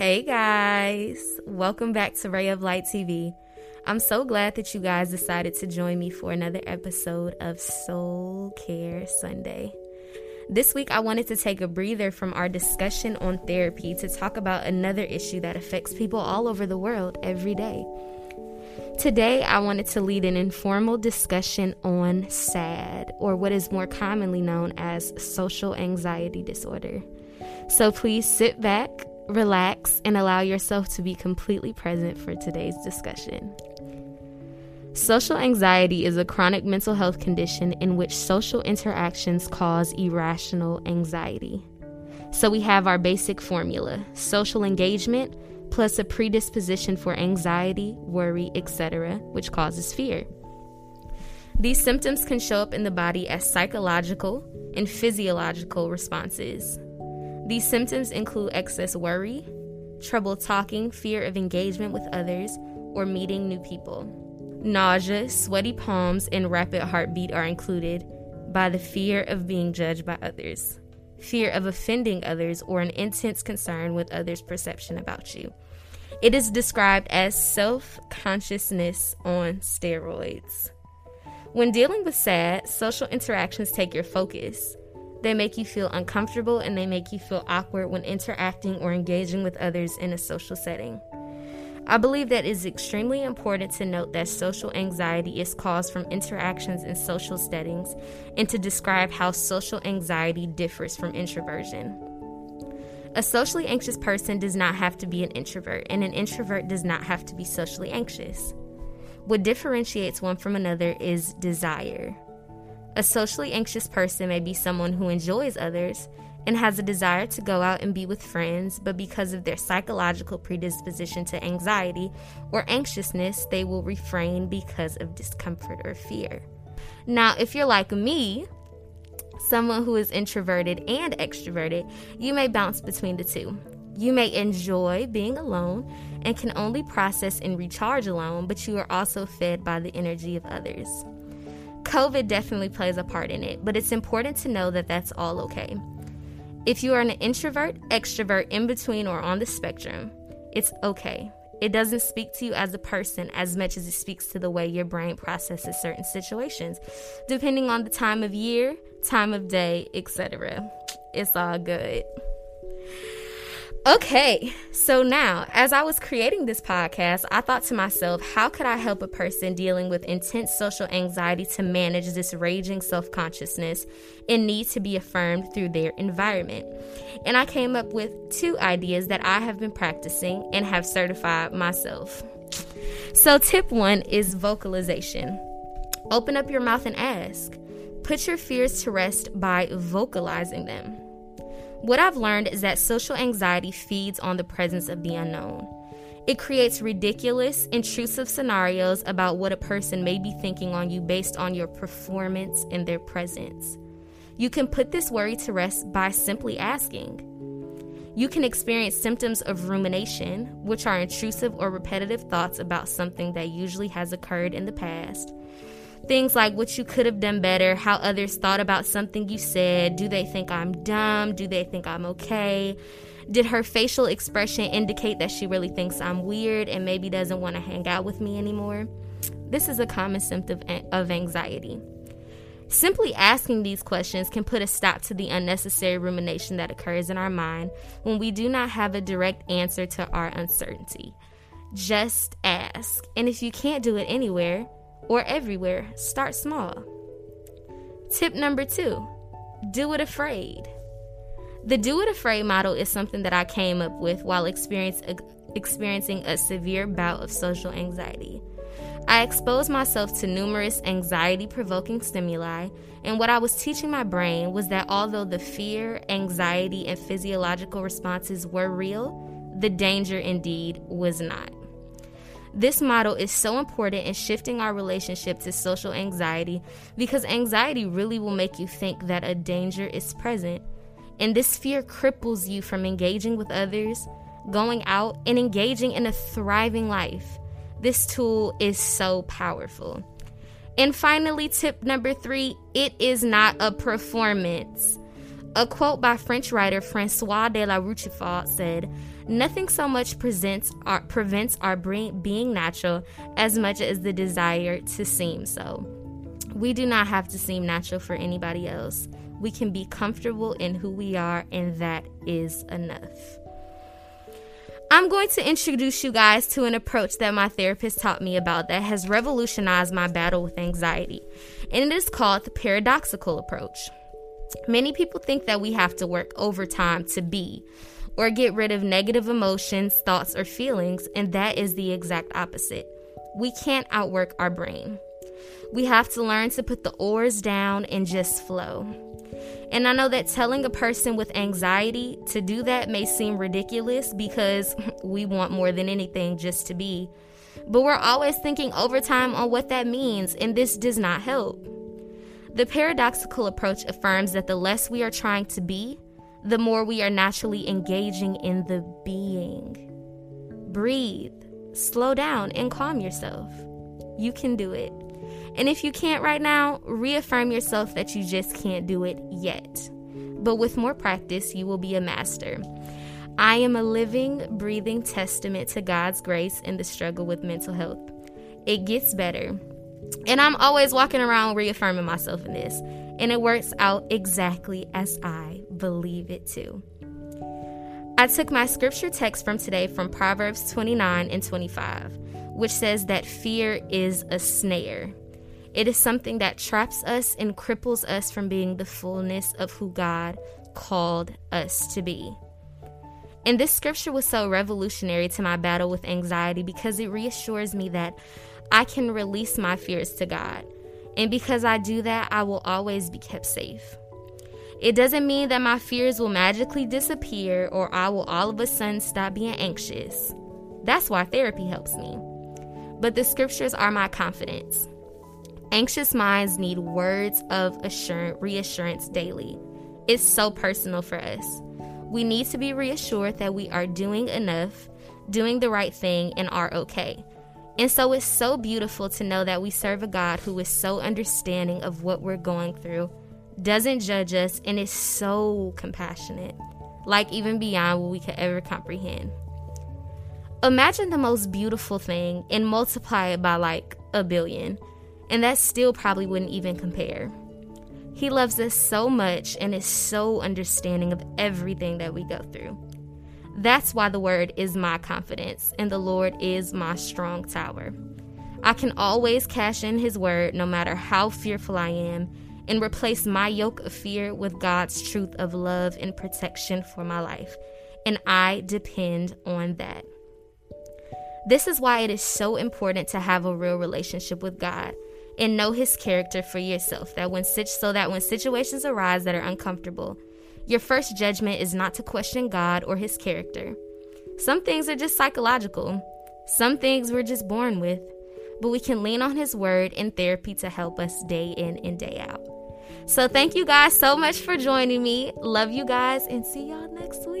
Hey guys, welcome back to Ray of Light TV. I'm so glad that you guys decided to join me for another episode of Soul Care Sunday. This week, I wanted to take a breather from our discussion on therapy to talk about another issue that affects people all over the world every day. Today, I wanted to lead an informal discussion on SAD, or what is more commonly known as social anxiety disorder. So please sit back, relax, and allow yourself to be completely present for today's discussion. Social anxiety is a chronic mental health condition in which social interactions cause irrational anxiety. So we have our basic formula social engagement plus a predisposition for anxiety, worry, etc., which causes fear. These symptoms can show up in the body as psychological and physiological responses. These symptoms include excess worry, trouble talking, fear of engagement with others, or meeting new people. Nausea, sweaty palms, and rapid heartbeat are included by the fear of being judged by others, fear of offending others, or an intense concern with others' perception about you. It is described as self consciousness on steroids. When dealing with SAD, social interactions take your focus. They make you feel uncomfortable and they make you feel awkward when interacting or engaging with others in a social setting. I believe that it is extremely important to note that social anxiety is caused from interactions in social settings and to describe how social anxiety differs from introversion. A socially anxious person does not have to be an introvert, and an introvert does not have to be socially anxious. What differentiates one from another is desire. A socially anxious person may be someone who enjoys others and has a desire to go out and be with friends, but because of their psychological predisposition to anxiety or anxiousness, they will refrain because of discomfort or fear. Now, if you're like me, someone who is introverted and extroverted, you may bounce between the two. You may enjoy being alone and can only process and recharge alone, but you are also fed by the energy of others. COVID definitely plays a part in it, but it's important to know that that's all okay. If you are an introvert, extrovert, in between, or on the spectrum, it's okay. It doesn't speak to you as a person as much as it speaks to the way your brain processes certain situations, depending on the time of year, time of day, etc. It's all good. Okay, so now, as I was creating this podcast, I thought to myself, how could I help a person dealing with intense social anxiety to manage this raging self consciousness and need to be affirmed through their environment? And I came up with two ideas that I have been practicing and have certified myself. So, tip one is vocalization. Open up your mouth and ask. Put your fears to rest by vocalizing them. What I've learned is that social anxiety feeds on the presence of the unknown. It creates ridiculous, intrusive scenarios about what a person may be thinking on you based on your performance and their presence. You can put this worry to rest by simply asking. You can experience symptoms of rumination, which are intrusive or repetitive thoughts about something that usually has occurred in the past. Things like what you could have done better, how others thought about something you said. Do they think I'm dumb? Do they think I'm okay? Did her facial expression indicate that she really thinks I'm weird and maybe doesn't want to hang out with me anymore? This is a common symptom of anxiety. Simply asking these questions can put a stop to the unnecessary rumination that occurs in our mind when we do not have a direct answer to our uncertainty. Just ask. And if you can't do it anywhere, or everywhere, start small. Tip number two do it afraid. The do it afraid model is something that I came up with while experiencing a severe bout of social anxiety. I exposed myself to numerous anxiety provoking stimuli, and what I was teaching my brain was that although the fear, anxiety, and physiological responses were real, the danger indeed was not. This model is so important in shifting our relationship to social anxiety because anxiety really will make you think that a danger is present. And this fear cripples you from engaging with others, going out, and engaging in a thriving life. This tool is so powerful. And finally, tip number three it is not a performance. A quote by French writer Francois de la Rochefoucauld said, Nothing so much our, prevents our being natural as much as the desire to seem so. We do not have to seem natural for anybody else. We can be comfortable in who we are, and that is enough. I'm going to introduce you guys to an approach that my therapist taught me about that has revolutionized my battle with anxiety, and it is called the paradoxical approach. Many people think that we have to work overtime to be or get rid of negative emotions, thoughts, or feelings, and that is the exact opposite. We can't outwork our brain. We have to learn to put the oars down and just flow. And I know that telling a person with anxiety to do that may seem ridiculous because we want more than anything just to be. But we're always thinking overtime on what that means, and this does not help. The paradoxical approach affirms that the less we are trying to be, the more we are naturally engaging in the being. Breathe, slow down, and calm yourself. You can do it. And if you can't right now, reaffirm yourself that you just can't do it yet. But with more practice, you will be a master. I am a living, breathing testament to God's grace in the struggle with mental health. It gets better. And I'm always walking around reaffirming myself in this. And it works out exactly as I believe it to. I took my scripture text from today from Proverbs 29 and 25, which says that fear is a snare. It is something that traps us and cripples us from being the fullness of who God called us to be. And this scripture was so revolutionary to my battle with anxiety because it reassures me that I can release my fears to God. And because I do that, I will always be kept safe. It doesn't mean that my fears will magically disappear or I will all of a sudden stop being anxious. That's why therapy helps me. But the scriptures are my confidence. Anxious minds need words of assurance, reassurance daily. It's so personal for us. We need to be reassured that we are doing enough, doing the right thing, and are okay. And so it's so beautiful to know that we serve a God who is so understanding of what we're going through, doesn't judge us, and is so compassionate, like even beyond what we could ever comprehend. Imagine the most beautiful thing and multiply it by like a billion and that still probably wouldn't even compare. He loves us so much and is so understanding of everything that we go through. That's why the word is my confidence and the Lord is my strong tower. I can always cash in His word no matter how fearful I am and replace my yoke of fear with God's truth of love and protection for my life. And I depend on that. This is why it is so important to have a real relationship with God and know his character for yourself that when so that when situations arise that are uncomfortable your first judgment is not to question God or his character. Some things are just psychological. Some things we're just born with but we can lean on his word in therapy to help us day in and day out. So thank you guys so much for joining me. Love you guys and see y'all next week